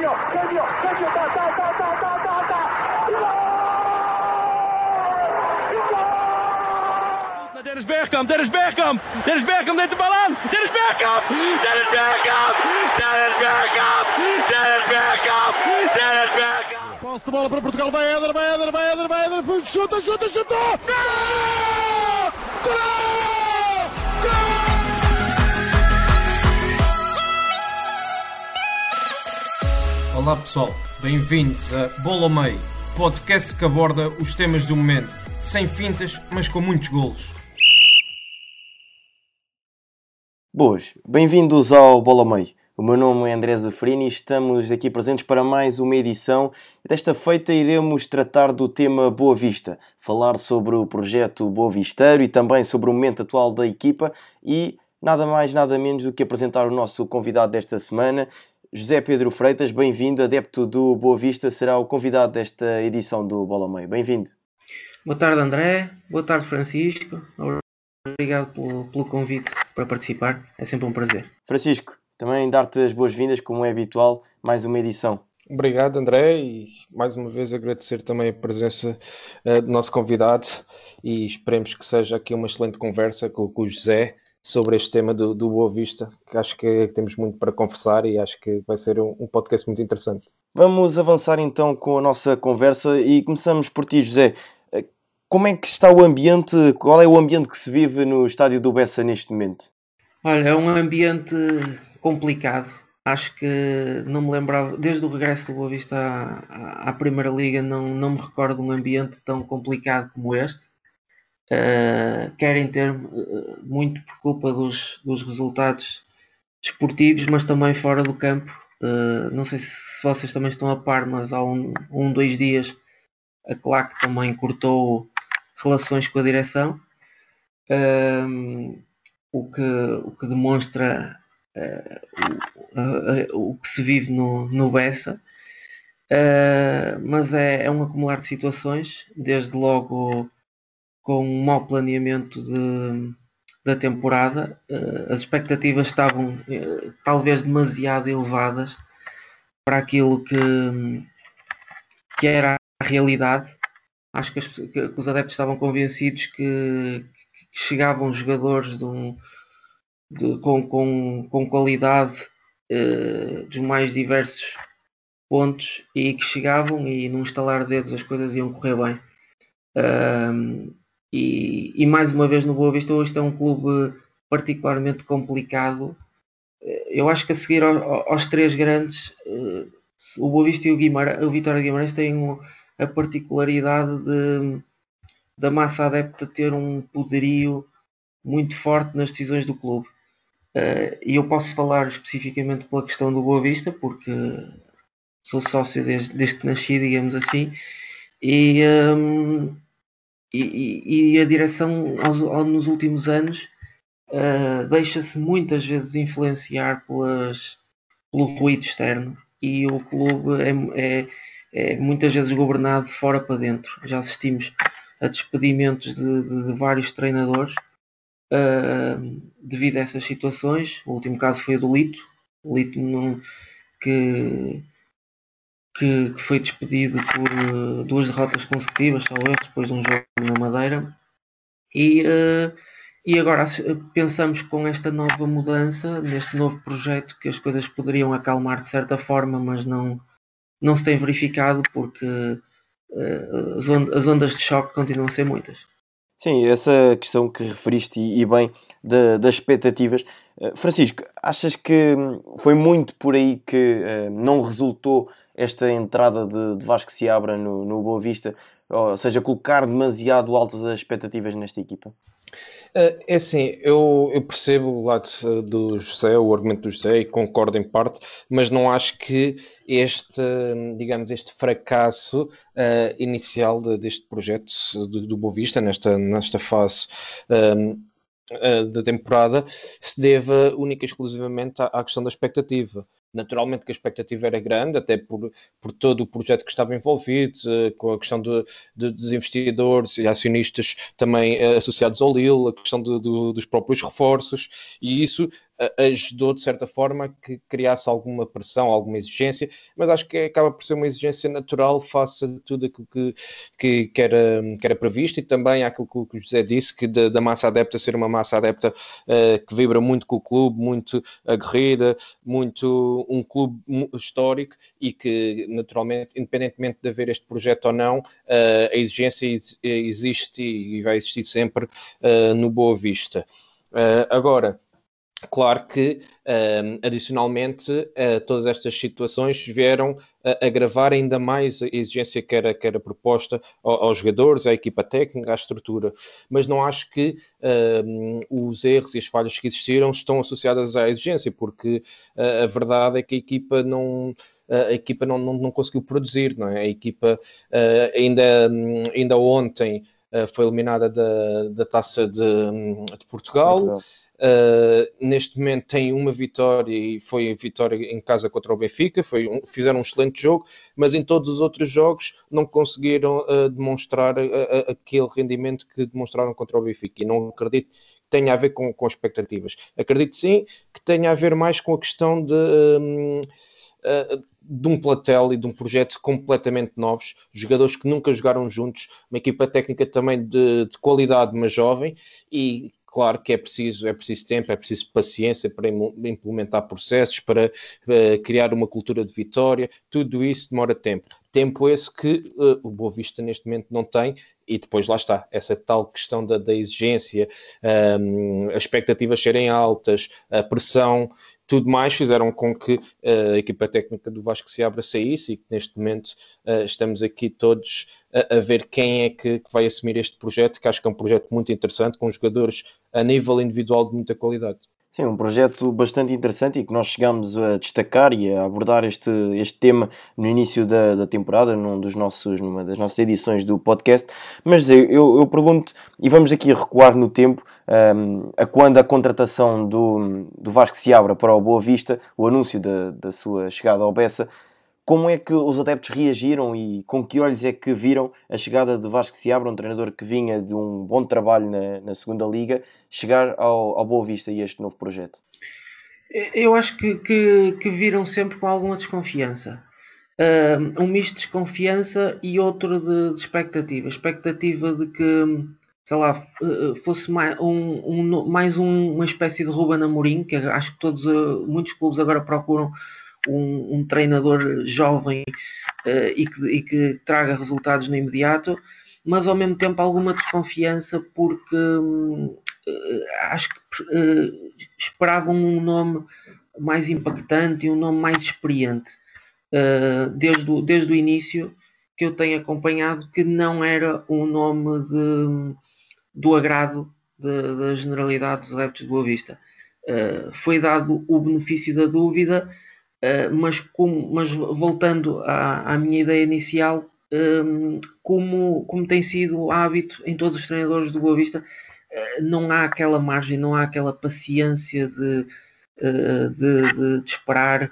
genio, genio, genio, ta, ta, ta, ta, ta, ta, ta. Dennis Bergkamp, Dennis Bergkamp, Dennis Bergkamp neemt de bal aan. Dennis Bergkamp, Dennis Bergkamp, Dennis Bergkamp, Dennis Bergkamp, Dennis Bergkamp. Posse de bola para Portugal, vai Éder, vai Éder, vai Éder, vai Éder, chuta, chuta, chuta! Gol! Gol! Olá pessoal, bem-vindos a Bola ao Meio, podcast que aborda os temas do momento, sem fintas, mas com muitos golos. Boas, bem-vindos ao Bola ao Meio. O meu nome é André Zafrini e estamos aqui presentes para mais uma edição. Desta feita iremos tratar do tema Boa Vista, falar sobre o projeto Boa Visteiro e também sobre o momento atual da equipa e nada mais, nada menos do que apresentar o nosso convidado desta semana, José Pedro Freitas, bem-vindo, adepto do Boa Vista, será o convidado desta edição do Bola Meio. Bem-vindo. Boa tarde, André. Boa tarde, Francisco. Obrigado pelo, pelo convite para participar. É sempre um prazer. Francisco, também dar-te as boas-vindas, como é habitual, mais uma edição. Obrigado, André, e mais uma vez agradecer também a presença uh, do nosso convidado e esperemos que seja aqui uma excelente conversa com, com o José sobre este tema do, do Boa Vista, que acho que temos muito para conversar e acho que vai ser um, um, podcast muito interessante. Vamos avançar então com a nossa conversa e começamos por ti, José. Como é que está o ambiente, qual é o ambiente que se vive no estádio do Bessa neste momento? Olha, é um ambiente complicado. Acho que não me lembrava, desde o regresso do Boa Vista à, à Primeira Liga, não, não me recordo de um ambiente tão complicado como este. Uh, querem ter uh, muito por culpa dos, dos resultados desportivos, mas também fora do campo. Uh, não sei se vocês também estão a par, mas há um, um dois dias a Claque também cortou relações com a direção, o, que, o que demonstra o, o, que se vive no, no Bessa. mas é, é um acumular de situações, desde logo com um mau planeamento de, da temporada. Uh, as expectativas estavam uh, talvez demasiado elevadas para aquilo que, que era a realidade. Acho que, as, que os adeptos estavam convencidos que, que chegavam jogadores de um, de, com, com, com qualidade uh, dos mais diversos pontos e que chegavam e num estalar de dedos as coisas iam correr bem. E, e, mais uma vez no Boa Vista hoje é um clube particularmente complicado. Eh, eu acho que a seguir aos, aos três grandes, eh, o Boa Vista e o, Guimarães, o Vitória Guimarães têm a particularidade de, da massa adepta ter um poderio muito forte nas decisões do clube. Eh, e eu posso falar especificamente pela questão do Boa Vista, porque sou sócio desde, desde que nasci, digamos assim, e, um, e, e, a direção aos, aos, nos últimos anos uh, deixa-se muitas vezes influenciar pelas, pelo ruído externo e o clube é, é, é muitas vezes governado de fora para dentro. Já assistimos a despedimentos de, de, de vários treinadores uh, devido a essas situações. O último caso foi o do Lito, o Lito não, que que, que foi despedido por uh, duas derrotas consecutivas, só erro, depois de um jogo na Madeira. E, uh, e agora pensamos com esta nova mudança, neste novo projeto, que as coisas poderiam acalmar de certa forma, mas não, não se tem verificado porque uh, as, ondas, as ondas de choque continuam a ser muitas. Sim, essa questão que referiste e bem de, das expectativas. Francisco, achas que foi muito por aí que não resultou esta entrada de, de Vasco se abra no, no Boa Vista, ou seja, colocar demasiado altas as expectativas nesta equipa? Eh, é assim, eu, eu, percebo o lado eh, do José, o argumento do José, e concordo em parte, mas não acho que este, digamos, este fracasso uh, inicial de, deste projeto do, do Vista, nesta, nesta fase um, uh, da temporada, se deva única e exclusivamente à, à questão da expectativa. Naturalmente que a expectativa era grande, até por, por todo o projeto que estava envolvido, uh, com a questão de, de, dos investidores e acionistas também uh, associados ao Lille, a questão de, de, dos próprios reforços, e isso ajudou de certa forma que criasse alguma pressão, alguma exigência, mas acho que acaba por ser uma exigência natural face a tudo aquilo que, que, que, era, que era previsto e também aquilo que o José disse, que da, da massa adepta ser uma massa adepta uh, que vibra muito com o clube, muito aguerrida, muito um clube histórico e que naturalmente, independentemente de haver este projeto ou não, uh, a exigência existe e vai existir sempre uh, no Boa Vista. agora, Claro que, uh, adicionalmente, uh, todas estas situações vieram agravar ainda mais a exigência que era, que era proposta aos, aos jogadores, à equipa técnica, à estrutura. Mas não acho que uh, os erros e as falhas que existiram estão associadas à exigência, porque a verdade é que a equipa não a equipa não, não, não conseguiu produzir, não é? A equipa ainda, ainda ontem foi eliminada da, da taça de, de Portugal. Portugal. Uh, neste momento tem uma vitória e foi a vitória em casa contra o Benfica, foi um, fizeram um excelente jogo, mas em todos os outros jogos não conseguiram uh, demonstrar uh, aquele rendimento que demonstraram contra o Benfica e não acredito que tenha a ver com, com expectativas. Acredito sim que tenha a ver mais com a questão de. Um, de um platel e de um projeto completamente novos, jogadores que nunca jogaram juntos, uma equipa técnica também de, de qualidade, mas jovem, e Claro que é preciso, é preciso tempo, é preciso paciência para implementar processos, para uh, criar uma cultura de vitória, tudo isso demora tempo. Tempo esse que uh, o Boa Vista neste momento não tem, e depois lá está, essa tal questão da, da exigência, um, ehm, as expectativas serem altas, a pressão, tudo mais fizeram com que uh, a equipa técnica do Vasco se abra saísse e que neste momento uh, estamos aqui todos a, a ver quem é que, que, vai assumir este projeto, que acho que é um projeto muito interessante, com jogadores a nível individual de muita qualidade. Sim, um projeto bastante interessante e que nós chegamos a destacar e a abordar este, este tema no início da, da temporada, num dos nossos, numa das nossas edições do podcast. Mas eu, eu pergunto, e vamos aqui recuar no tempo, um, a quando a contratação do, do Vasco se abra para o Boa Vista, o anúncio da, da sua chegada ao Bessa, como é que os adeptos reagiram e com que olhos é que viram a chegada de Vasco Seabra, um treinador que vinha de um bom trabalho na, na segunda liga, chegar ao, ao Boa Vista e este novo projeto? Eu acho que, que, que viram sempre com alguma desconfiança. Uh, um misto de desconfiança e outro de, de expectativa. Expectativa de que, sei lá, eh, fosse mais, um, um, mais um, uma espécie de Ruben Amorim, que acho que todos, uh, muitos clubes agora procuram um, um treinador jovem uh, e, que, e, que, traga resultados no imediato, mas ao mesmo tempo alguma desconfiança porque uh, acho que uh, esperavam um nome mais impactante e um nome mais experiente desde, o, desde o início que eu tenho acompanhado que não era um nome de, do agrado da generalidade dos adeptos de Boa Vista. Uh, foi dado o benefício da dúvida Uh, mas, como, mas voltando à, à minha ideia inicial, um, ehm, como, como tem sido hábito em todos os treinadores do Boa Vista, uh, não há aquela margem, não há aquela paciência de, uh, de, de, de, esperar.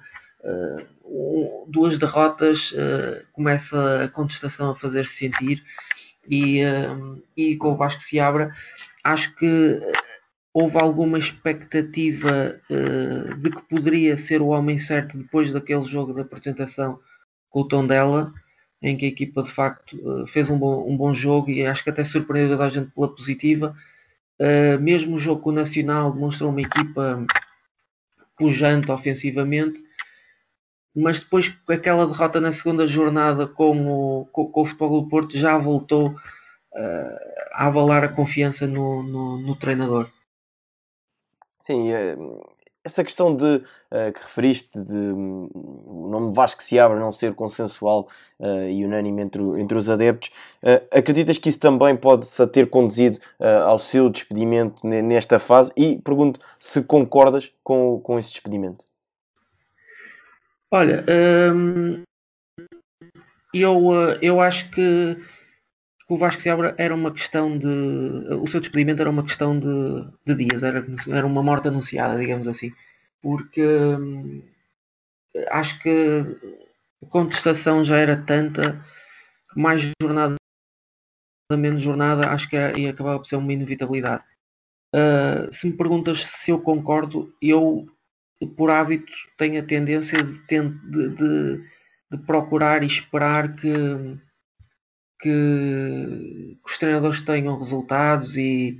Duas derrotas, começa a contestação a fazer-se sentir e, ehm, e com o Vasco se abra, acho que houve alguma expectativa uh, de que poderia ser o homem certo depois daquele jogo de apresentação com o tom dela, em que a equipa de facto uh, fez um bom, um bom jogo e acho que até surpreendeu toda a gente pela positiva. Uh, mesmo o jogo com o Nacional demonstrou uma equipa pujante ofensivamente, mas depois aquela derrota na segunda jornada com o, com, com o Futebol do Porto já voltou a avalar a confiança no, no, no treinador. Sim, eh, essa questão de uh, que referiste de um, o nome Vasco se abre não ser consensual uh, e unânime entre, entre os adeptos, uh, acreditas que isso também pode ter conduzido ao seu despedimento nesta fase? E pergunto se concordas com, com esse despedimento. Olha, hum, eu, eu acho que que o Vasco Seabra era uma questão de. O seu despedimento era uma questão de, de dias, era, era uma morte anunciada, digamos assim. Porque hum, acho que a contestação já era tanta mais jornada menos jornada acho que ia acabar por ser uma inevitabilidade. Uh, se me perguntas se eu concordo, eu, por hábito, tenho a tendência de, de, de, de procurar e esperar que, que, os treinadores tenham resultados e,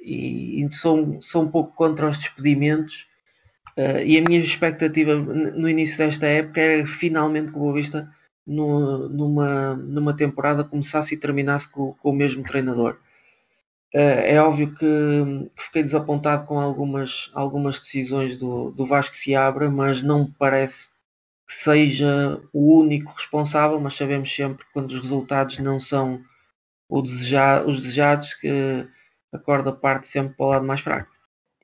e, e sou, sou um pouco contra os despedimentos. Uh, e a minha expectativa no início desta época era finalmente que o Boa Vista no, numa, numa temporada começasse e terminasse com, com o mesmo treinador. Uh, é óbvio que, que, fiquei desapontado com algumas, algumas decisões do, do Vasco se abra, mas não me parece que seja o único responsável, mas sabemos sempre que quando os resultados não são deseja, os desejados, que a corda parte sempre para o lado mais fraco.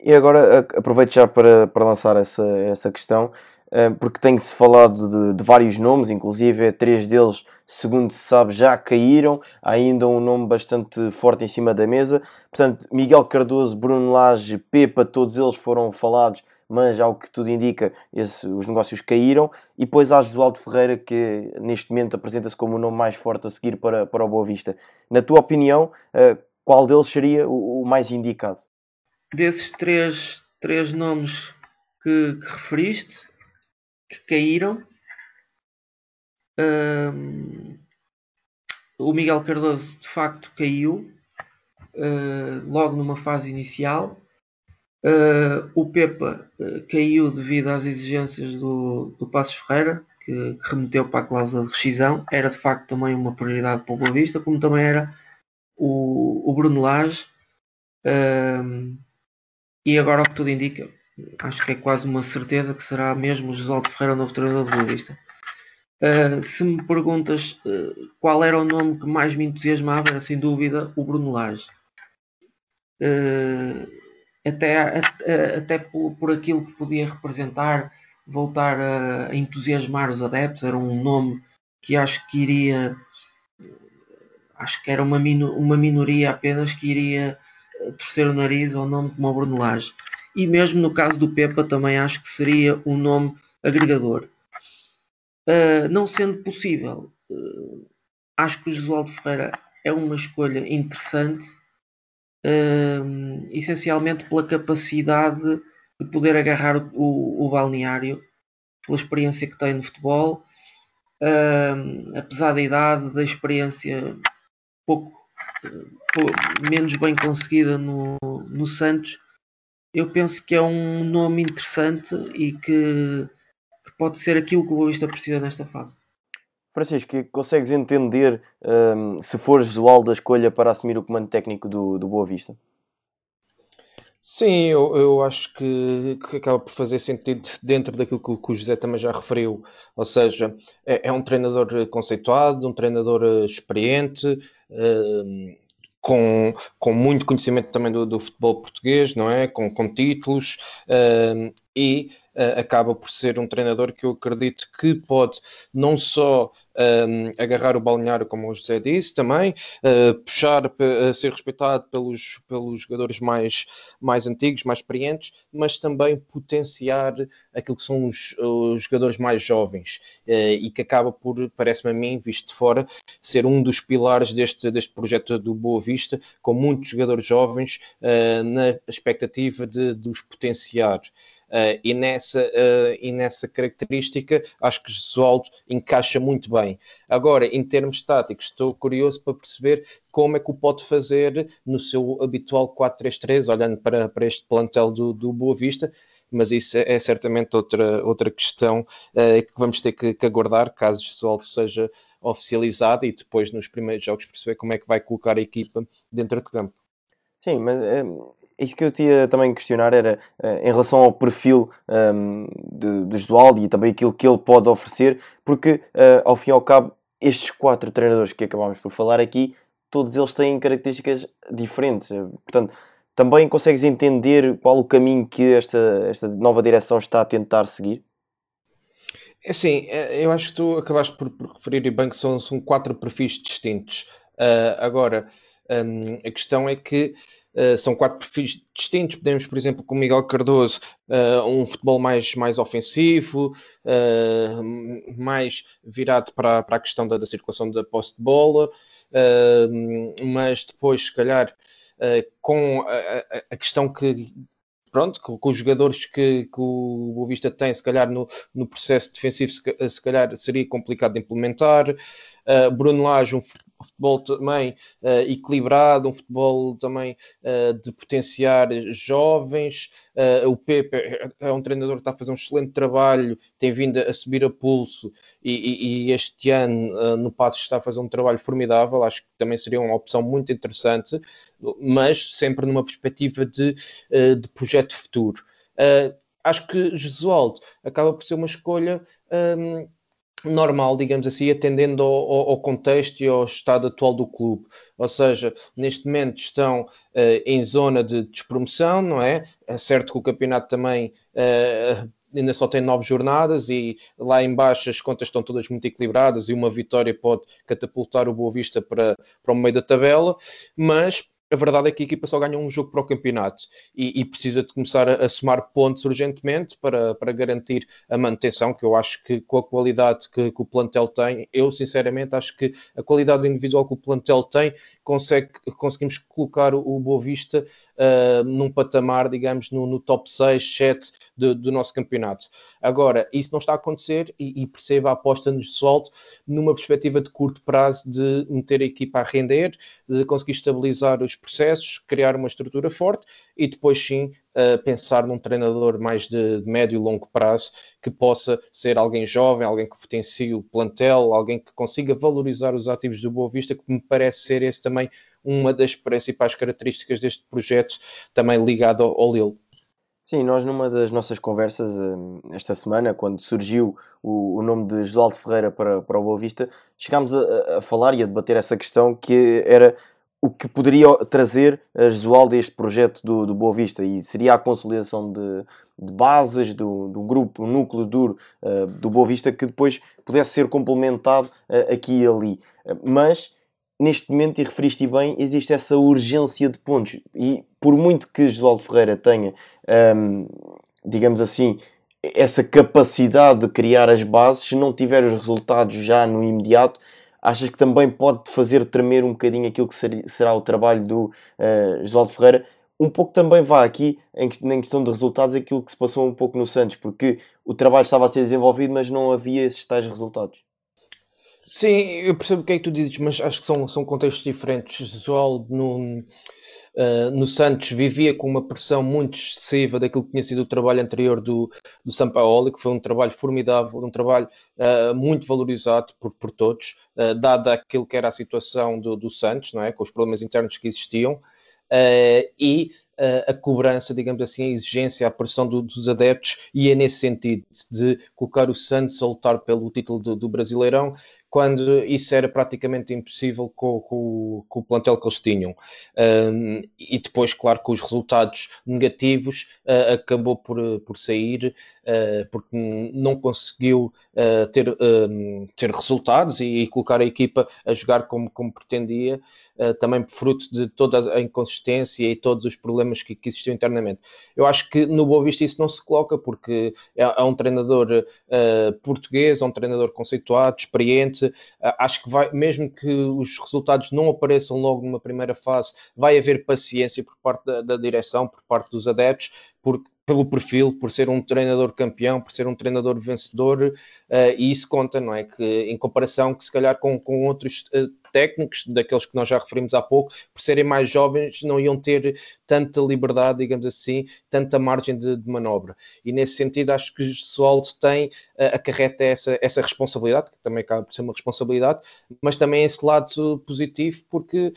E agora aproveito já para, para lançar essa, essa questão. Eh, porque tem-se falado de, de, vários nomes, inclusive três deles, segundo se sabe, já caíram. Há ainda um nome bastante forte em cima da mesa. Portanto, Miguel Cardoso, Bruno Lage, Pepa, todos eles foram falados, mas ao que tudo indica, esse, os negócios caíram. E depois há Josualdo Ferreira, que neste momento apresenta-se como o nome mais forte a seguir para, para o Boa Vista. Na tua opinião, uh, qual deles seria o, o mais indicado? Desses três, três nomes que, que referiste, que caíram. Um, o Miguel Cardoso de facto caiu uh, logo numa fase inicial. Uh, o Pepa uh, caiu devido às exigências do, do Passos Ferreira, que, que, remeteu para a cláusula de rescisão. Era de facto também uma prioridade para o Boa Vista, como também era o, o Bruno Lage. e agora o que tudo indica, acho que é quase uma certeza que será mesmo o Josualdo Ferreira o novo treinador do Boa Vista. Uh, se me perguntas uh, qual era o nome que mais me entusiasmava, era sem dúvida o Bruno Lage. Até até, por, por, aquilo que podia representar, voltar a, entusiasmar os adeptos, era um nome que acho que iria, acho que era uma, uma minoria apenas que iria torcer o nariz ao nome como o Bruno Lage e mesmo no caso do Pepa também acho que seria um nome agregador. Uh, não sendo possível, uh, acho que o Josualdo Ferreira é uma escolha interessante, essencialmente pela capacidade de poder agarrar o, o, balneário, pela experiência que tem no futebol, apesar da idade, da experiência pouco, menos bem conseguida no, no Santos, eu penso que é um nome interessante e que, que pode ser aquilo que o Boa Vista precisa nesta fase. Francisco, consegues entender um, se fores Josualdo a escolha para assumir o comando técnico do, do Boa Vista? Sim, eu, eu acho que, que, acaba por fazer sentido dentro daquilo que, que o José também já referiu. Ou seja, é, é um treinador conceituado, um treinador eh, experiente. Um, com, com muito conhecimento também do, do futebol português, não é? Com, com títulos uh, e acaba por ser um treinador que eu acredito que pode não só um, agarrar o balneário, como o José disse, também uh, puxar a ser respeitado pelos, pelos jogadores mais, mais antigos, mais experientes, mas também potenciar aquilo que são os, os jogadores mais jovens uh, e que acaba por, parece-me a mim, visto de fora, ser um dos pilares deste, deste projeto do Boa Vista, com muitos jogadores jovens uh, na expectativa de, de os potenciar. Uh, e, nessa, uh, e nessa característica acho que Gesualdo encaixa muito bem. Agora, em termos táticos, estou curioso para perceber como é que o pode fazer no seu habitual 4-3-3, olhando para, para este plantel do, do Boa Vista, mas isso é, é certamente outra, outra questão uh, que vamos ter que, que aguardar caso Gesualdo seja oficializado e depois nos primeiros jogos perceber como é que vai colocar a equipa dentro de campo. Sim, mas isso que eu tinha também questionar era uh, em relação ao perfil um, ehm, de, de e também aquilo que ele pode oferecer, porque uh, ao fim e ao cabo, estes quatro treinadores que acabámos por falar aqui, todos eles têm características diferentes. Portanto, também consegues entender qual o caminho que esta, esta nova direção está a tentar seguir? É assim, eu acho que tu acabaste por, por referir bem que são, são quatro perfis distintos. Uh, agora, Um, a questão é que uh, são quatro perfis distintos. Podemos, por exemplo, com o Miguel Cardoso, uh, um futebol mais, mais ofensivo, uh, mais virado para, para a questão da, da circulação da posse de bola, mas depois, se calhar, com a, a, questão que pronto, com, com os jogadores que, que o Boa Vista tem, se calhar no, no processo defensivo, se, se calhar seria complicado de implementar. Uh, Bruno Lage, um futebol também uh, equilibrado, um futebol também uh, de potenciar jovens. Uh, o Pepe é um treinador que está a fazer um excelente trabalho, tem vindo a subir a pulso e, e, e este ano no Passo está a fazer um trabalho formidável. Acho que também seria uma opção muito interessante, mas sempre numa perspectiva de, de projeto futuro. acho que Jesualdo acaba por ser uma escolha. Um, normal, digamos assim, atendendo ao, ao, contexto e ao estado atual do clube. Ou seja, neste momento estão uh, em zona de despromoção, não é? É certo que o campeonato também uh, ainda só tem nove jornadas e lá embaixo as contas estão todas muito equilibradas e uma vitória pode catapultar o Boa Vista para, para o meio da tabela, mas a verdade é que a equipa só ganha um jogo para o campeonato e, e precisa de começar a, a, somar pontos urgentemente para, para garantir a manutenção, que eu acho que com a qualidade que, que, o plantel tem, eu sinceramente acho que a qualidade individual que o plantel tem, consegue, conseguimos colocar o, o Boa Vista uh, num patamar, digamos, no, no top 6, 7 de, do nosso campeonato. Agora, isso não está a acontecer e, e perceba a aposta nos solto numa perspectiva de curto prazo de meter a equipa a render, de conseguir estabilizar os processos, criar uma estrutura forte e depois sim uh, pensar num treinador mais de, de médio e longo prazo que possa ser alguém jovem, alguém que potencie o plantel, alguém que consiga valorizar os ativos do Boa Vista, que me parece ser esse também uma das principais características deste projeto, também ligado ao, ao Lille. Sim, nós numa das nossas conversas eh, esta semana, quando surgiu o, o nome de Josualdo Ferreira para, para o Boa Vista, chegámos a, a, falar e a debater essa questão que era o que poderia trazer a Jesualdo a este projeto do, do Boa Vista e seria a consolidação de, de bases do, do grupo, o núcleo duro uh, do Boa Vista que depois pudesse ser complementado uh, aqui e ali. Uh, mas neste momento, e referiste bem, existe essa urgência de pontos e por muito que Jesualdo Ferreira tenha, um, ehm, digamos assim, essa capacidade de criar as bases, se não tiver os resultados já no imediato, achas que também pode fazer tremer um bocadinho aquilo que será o trabalho do uh, Josualdo Ferreira? Um pouco também vá aqui em, em questão de resultados aquilo que se passou um pouco no Santos, porque o trabalho estava a ser desenvolvido, mas não havia esses tais resultados. Sim, eu percebo o que é que tu dizes, mas acho que são, são contextos diferentes. Josualdo no, uh, no Santos vivia com uma pressão muito excessiva daquilo que tinha sido o trabalho anterior do, do Sampaoli, que foi um trabalho formidável, um trabalho uh, muito valorizado por, por todos, uh, dada aquilo que era a situação do, do Santos, não é? com os problemas internos que existiam. Uh, e a cobrança, digamos assim, a exigência, a pressão do, dos adeptos, e é nesse sentido de colocar o Santos a lutar pelo título do, do Brasileirão, quando isso era praticamente impossível com, com, com o plantel que eles tinham. Um, e depois, claro, com os resultados negativos, uh, acabou por, por sair, uh, porque não conseguiu uh, ter, ter resultados e, e, colocar a equipa a jogar como, como pretendia, também fruto de toda a inconsistência e todos os problemas que, que existiam internamente. Eu acho que no Boa Vista isso não se coloca, porque é, um treinador português, é um treinador conceituado, experiente, ah, acho que vai, mesmo que os resultados não apareçam logo numa primeira fase, vai haver paciência por parte da, da direção, por parte dos adeptos, porque pelo perfil, por ser um treinador campeão, por ser um treinador vencedor, uh, e isso conta, não é? Que em comparação que se calhar com, com outros uh, técnicos, daqueles que nós já referimos há pouco, por serem mais jovens, não iam ter tanta liberdade, digamos assim, tanta margem de, de manobra. E nesse sentido, acho que o Sold tem, uh, acarreta essa, essa responsabilidade, que também acaba por ser uma responsabilidade, mas também esse lado positivo, porque uh,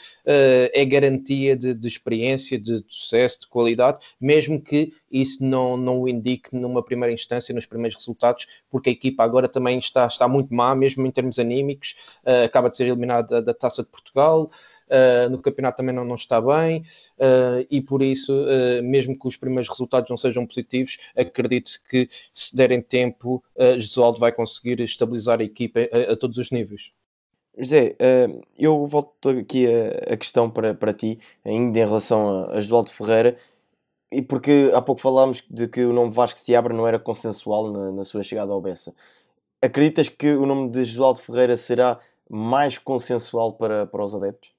é garantia de, de experiência, de, de sucesso, de qualidade, mesmo que isso não, não o indique numa primeira instância, nos primeiros resultados, porque a equipa agora também está, está muito má, mesmo em termos anímicos, uh, acaba de ser eliminada da Taça de Portugal, uh, no campeonato também não, não está bem, uh, e por isso, uh, mesmo que os primeiros resultados não sejam positivos, acredito que se derem tempo, uh, vai conseguir estabilizar a equipa a, a todos os níveis. José, eu volto aqui a, questão para, para ti, ainda em relação a, Josualdo Ferreira, e porque há pouco falámos de que o nome Vasco Seabra não era consensual na, na sua chegada ao Bessa. Acreditas que o nome de Josualdo Ferreira será mais consensual para, para os adeptos?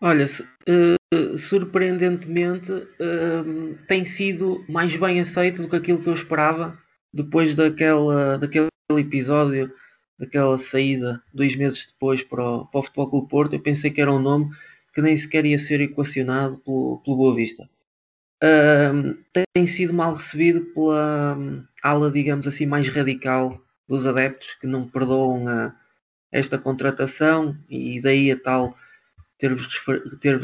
Olha, uh, surpreendentemente uh, tem sido mais bem aceito do que aquilo que eu esperava depois daquela, daquele episódio, daquela saída dois meses depois para o, para o Futebol Clube Porto. Eu pensei que era um nome que nem sequer ia ser equacionado pelo, pelo Boa Vista. Uh, tem sido mal recebido pela um, ala, digamos assim, mais radical dos adeptos que não perdoam a, esta contratação e daí a tal ter-vos ter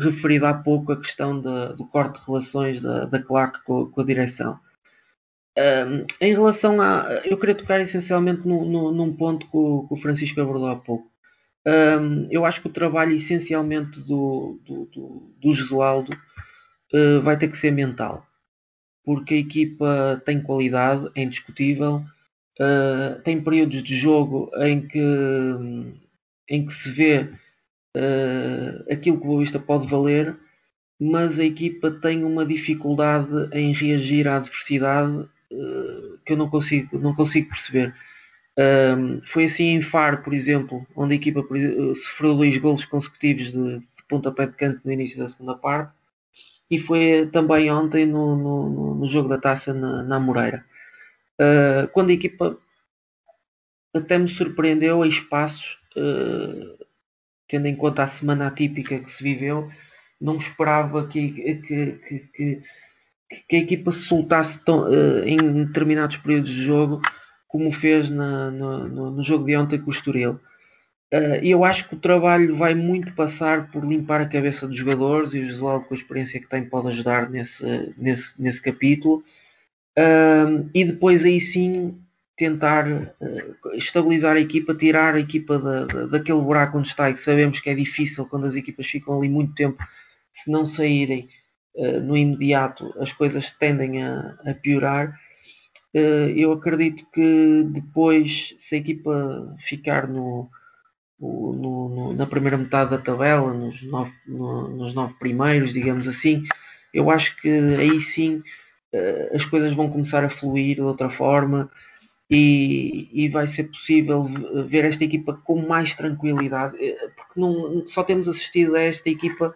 referido há pouco a questão de, do corte de relações da, da Clark com, com a direção. Um, em relação a. Eu queria tocar essencialmente no, no, num ponto que o, que o, Francisco abordou há pouco. Um, eu acho que o trabalho essencialmente do, do, do, do Jesualdo uh, vai ter que ser mental, porque a equipa tem qualidade, é indiscutível. Uh, tem períodos de jogo em que, em que se vê uh, aquilo que o Boa Vista pode valer, mas a equipa tem uma dificuldade em reagir à adversidade uh, que eu não consigo, não consigo perceber. Foi assim em Faro, por exemplo, onde a equipa sofreu dois golos consecutivos de, de pontapé de canto no início da segunda parte, e foi também ontem no, no, no jogo da taça na, na Moreira. Uh, quando a equipa até me surpreendeu a espaços, uh, tendo em conta a semana atípica que se viveu, não esperava que, que, que, que, a equipa se soltasse tão, uh, em determinados períodos de jogo como fez na, no, no, jogo de ontem com o Estoril. Uh, eu acho que o trabalho vai muito passar por limpar a cabeça dos jogadores e o Josualdo, com a experiência que tem, pode ajudar nesse, nesse, nesse capítulo. Uh, e depois aí sim tentar uh, estabilizar a equipa, tirar a equipa da, da, daquele buraco onde está e que sabemos que é difícil quando as equipas ficam ali muito tempo, se não saírem uh, no imediato, as coisas tendem a, a piorar. Uh, eu acredito que depois, se a equipa ficar no, no, no, na primeira metade da tabela, nos nove, nos nove primeiros, digamos assim, eu acho que aí sim as coisas vão começar a fluir de outra forma e, e, vai ser possível ver esta equipa com mais tranquilidade, eh, porque não, só temos assistido a esta equipa,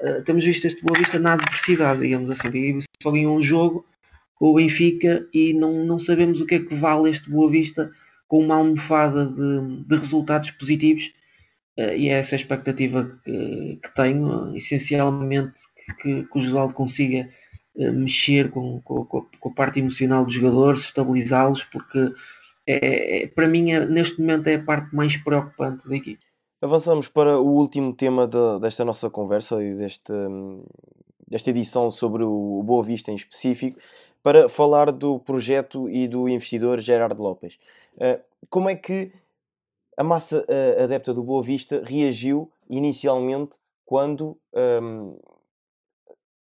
uh, temos visto este Boa Vista na adversidade, digamos assim, só ganhou um jogo com o Benfica e não, não sabemos o que é que vale este Boa Vista com uma almofada de, de resultados positivos uh, e é essa a expectativa que, que tenho, essencialmente que, que o Josualdo consiga mexer com, com, com, a parte emocional dos jogadores, estabilizá-los, porque é, é, para mim é, neste momento é a parte mais preocupante da equipe. Avançamos para o último tema de, desta nossa conversa e deste, desta edição sobre o Boa Vista em específico, para falar do projeto e do investidor Gerardo Lopes. Eh, como é que a massa eh, adepta do Boa Vista reagiu inicialmente quando um,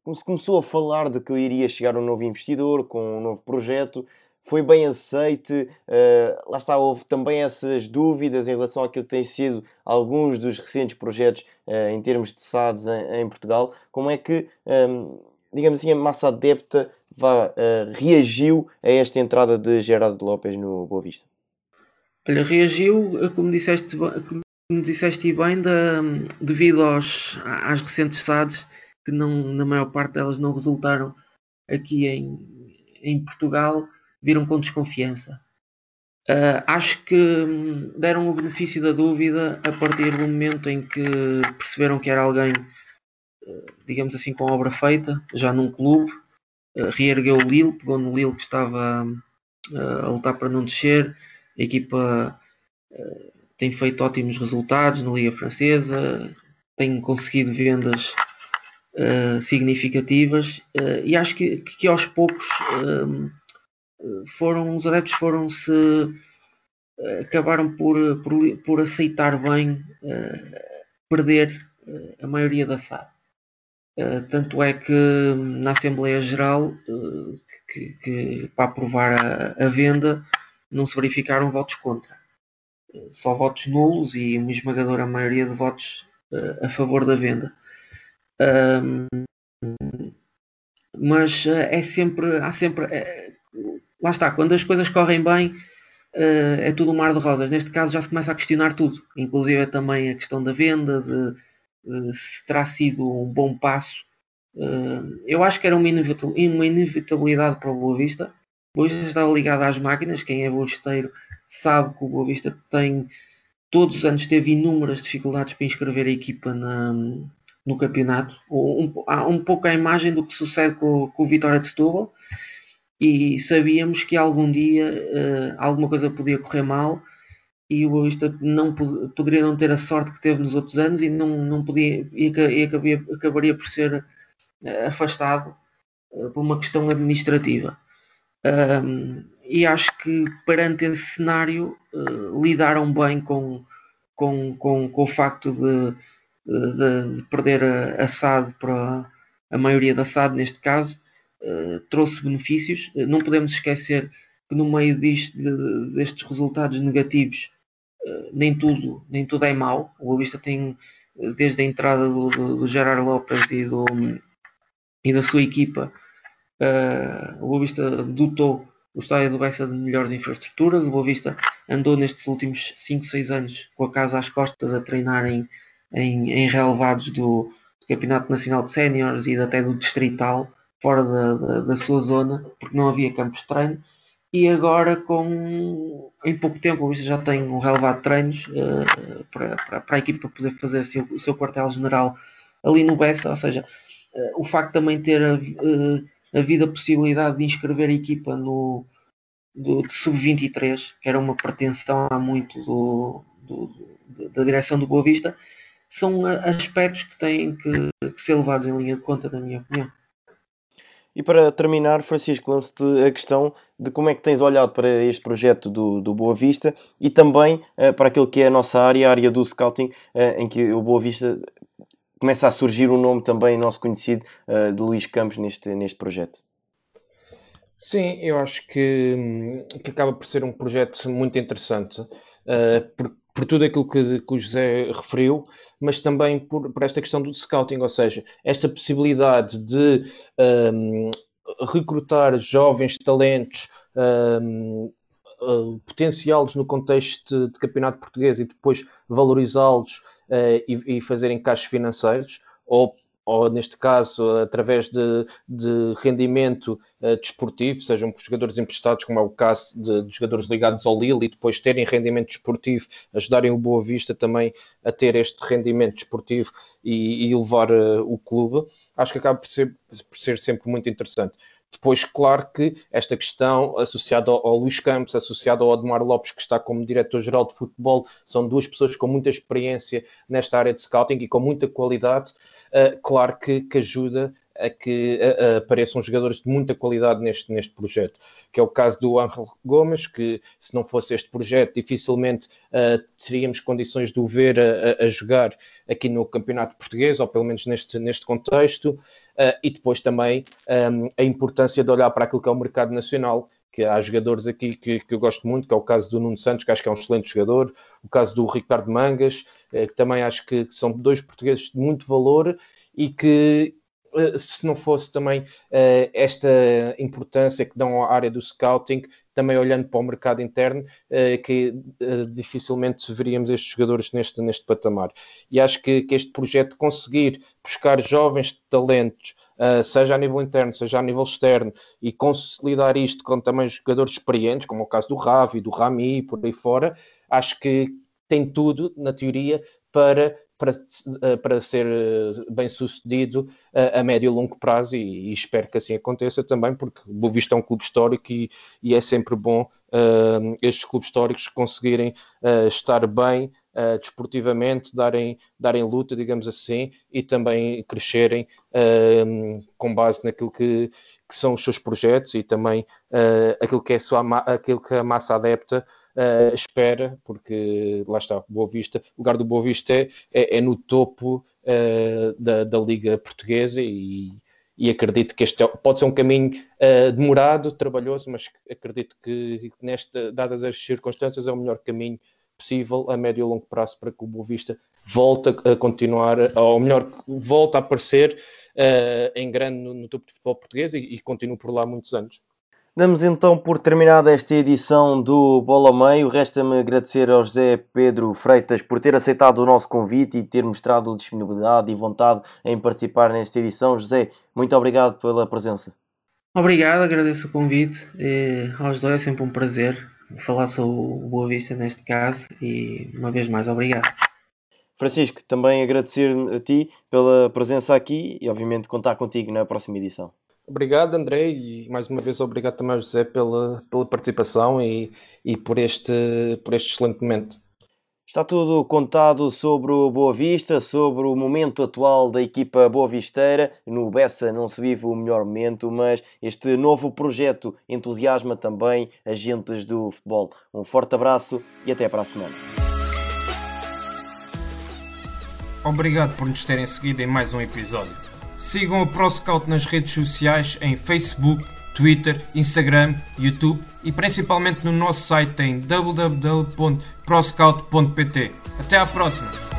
começou a falar de que iria chegar um novo investidor com um novo projeto, foi bem aceite. Uh, lá está, houve também essas dúvidas em relação àquilo que têm sido alguns dos recentes projetos uh, em termos de SADs em, em Portugal. Como é que, um, ehm, digamos assim, a massa adepta vá, uh, reagiu a esta entrada de Gerardo Lopes no Boa Vista? Olha, reagiu, como disseste, como disseste bem, devido aos, às recentes SADs que não, na maior parte delas não resultaram aqui em, em Portugal, viram com desconfiança. Uh, acho que hum, deram o benefício da dúvida a partir do momento em que perceberam que era alguém, uh, digamos assim, com obra feita, já num clube, uh, reergueu o Lille, pegou no Lille que estava a lutar para não descer, a equipa tem feito ótimos resultados na Liga Francesa, tem conseguido vendas uh, significativas uh, e acho que, que aos poucos uh, foram os adeptos foram se acabaram por, por, por, aceitar bem perder a maioria da SAD. tanto é que na Assembleia Geral que, que, para aprovar a, a, venda não se verificaram votos contra. só votos nulos e uma esmagadora maioria de votos a favor da venda. Um, mas é sempre, há sempre, é, lá está, quando as coisas correm bem, é tudo um mar de rosas. Neste caso já se começa a questionar tudo, inclusive também a questão da venda, de, se terá sido um bom passo. eu acho que era uma, inevitabilidade para o Boa Vista. O Boa Vista estava ligado às máquinas, quem é boisteiro sabe que o Boa Vista tem todos os anos teve inúmeras dificuldades para inscrever a equipa na, no campeonato. Um, um pouco a imagem do que sucede com, com o Vitória de Setúbal e sabíamos que algum dia uh, alguma coisa podia correr mal e o Boavista não poderia não ter a sorte que teve nos outros anos e não, não podia e, e acabaria, acabaria por ser uh, afastado uh, por uma questão administrativa. Um, e acho que perante esse cenário lidaram bem com, com, com, com o facto de de, de perder a, SAD para a maioria da SAD neste caso, uh, trouxe benefícios. Uh, não podemos esquecer que no meio disto, de, destes resultados negativos, uh, nem, tudo, nem tudo é mau. O Boavista tem, desde a entrada do, do, do Gerard Lopes e, do, e da sua equipa, o Boavista dotou o estádio do Bessa de melhores infraestruturas. O Boavista andou nestes últimos 5, 6 anos com a casa às costas a treinar em em, em relevados do, do Campeonato Nacional de Séniores e até do Distrital, fora da, da, da, sua zona, porque não havia campos de treino. E agora, com, em pouco tempo, o já tem um relevado de treinos uh, para, para, para, a equipa poder fazer assim, o seu quartel-general ali no Bessa, ou seja, uh, o facto de também ter uh, havido a possibilidade de inscrever a equipa no, do, de sub-23, que era uma pretensão há muito do, do, da direção do Boa Vista, são aspectos que têm que, que ser levados em linha de conta, na minha opinião. E para terminar, Francisco, lance-te a questão de como é que tens olhado para este projeto do, do Boa Vista e também uh, para aquilo que é a nossa área, a área do scouting, uh, em que o Boa Vista começa a surgir um nome também nosso conhecido uh, de Luís Campos neste, neste projeto. Sim, eu acho que, hum, que acaba por ser um projeto muito interessante, porque por tudo aquilo que, que, o José referiu, mas também por, por, esta questão do scouting, ou seja, esta possibilidade de um, recrutar jovens talentos um, uh, potenciá-los no contexto de, de, campeonato português e depois valorizá-los uh, e, e fazer encaixes financeiros, ou ou neste caso através de, de rendimento uh, desportivo, sejam por jogadores emprestados, como é o caso de, de, jogadores ligados ao Lille, e depois terem rendimento desportivo, ajudarem o Boa Vista também a ter este rendimento desportivo e, e uh, o clube, acho que acaba por ser, por ser sempre muito interessante. Depois, claro que esta questão associada ao, ao Luís Campos, associada ao Admar Lopes, que está como diretor-geral de futebol, são duas pessoas com muita experiência nesta área de scouting e com muita qualidade, uh, claro que, que ajuda a que a, a apareçam jogadores de muita qualidade neste, neste projeto, que é o caso do Ángel Gomes, que se não fosse este projeto, dificilmente uh, teríamos condições de o ver a, a, jogar aqui no Campeonato Português, ou pelo menos neste, neste contexto, uh, e depois também um, a importância de olhar para aquilo que é o mercado nacional, que há jogadores aqui que, que, eu gosto muito, que é o caso do Nuno Santos, que acho que é um excelente jogador, o caso do Ricardo Mangas, eh, que também acho que, que, são dois portugueses de muito valor e que, se não fosse também uh, esta importância que dão à área do scouting, também olhando para o mercado interno, uh, que uh, dificilmente veríamos estes jogadores neste, neste patamar. E acho que, que este projeto conseguir buscar jovens talentos, seja a nível interno, seja a nível externo, e consolidar isto com também jogadores experientes, como o caso do Ravi, do Rami, por aí fora, acho que tem tudo, na teoria, para para, eh, para ser eh, bem sucedido a, a médio e longo prazo e, e, espero que assim aconteça também, porque o Boa é um clube histórico e, e é sempre bom uh, estes clubes históricos conseguirem uh, estar bem uh, desportivamente, darem, darem luta, digamos assim, e também crescerem com base naquilo que, que, são os seus projetos e também aquilo, que é sua, aquilo que a massa adepta uh, espera, porque lá está, Boa Vista, o lugar do Boa Vista é, é, é no topo uh, da, da Liga Portuguesa e, e acredito que este é, pode ser um caminho uh, demorado, trabalhoso, mas acredito que nesta, dadas as circunstâncias, é o melhor caminho possível a médio e longo prazo para que o Boa Vista volte a continuar, ou melhor, volte a aparecer uh, em grande no, no topo de futebol português e, e continue por lá muitos anos. Damos então por terminada esta edição do Bola ao Meio. Resta-me agradecer ao José Pedro Freitas por ter aceitado o nosso convite e ter mostrado disponibilidade e vontade em participar nesta edição. José, muito obrigado pela presença. Obrigado, agradeço o convite. E, aos dois é sempre um prazer falar sobre o Boa Vista neste caso e uma vez mais obrigado. Francisco, também agradecer a ti pela presença aqui e obviamente contar contigo na próxima edição. Obrigado, André, e mais uma vez obrigado também ao José pela, pela participação e, e por, este, por este excelente momento. Está tudo contado sobre o Boa Vista, sobre o momento atual da equipa Boa Visteira. No Bessa não se vive o melhor momento, mas este novo projeto entusiasma também agentes do futebol. Um forte abraço e até para a semana. Obrigado por nos terem seguido em mais um episódio. Sigam o ProScout nas redes sociais em Facebook, Twitter, Instagram, YouTube e principalmente no nosso site em www.proscout.pt. Até à próxima!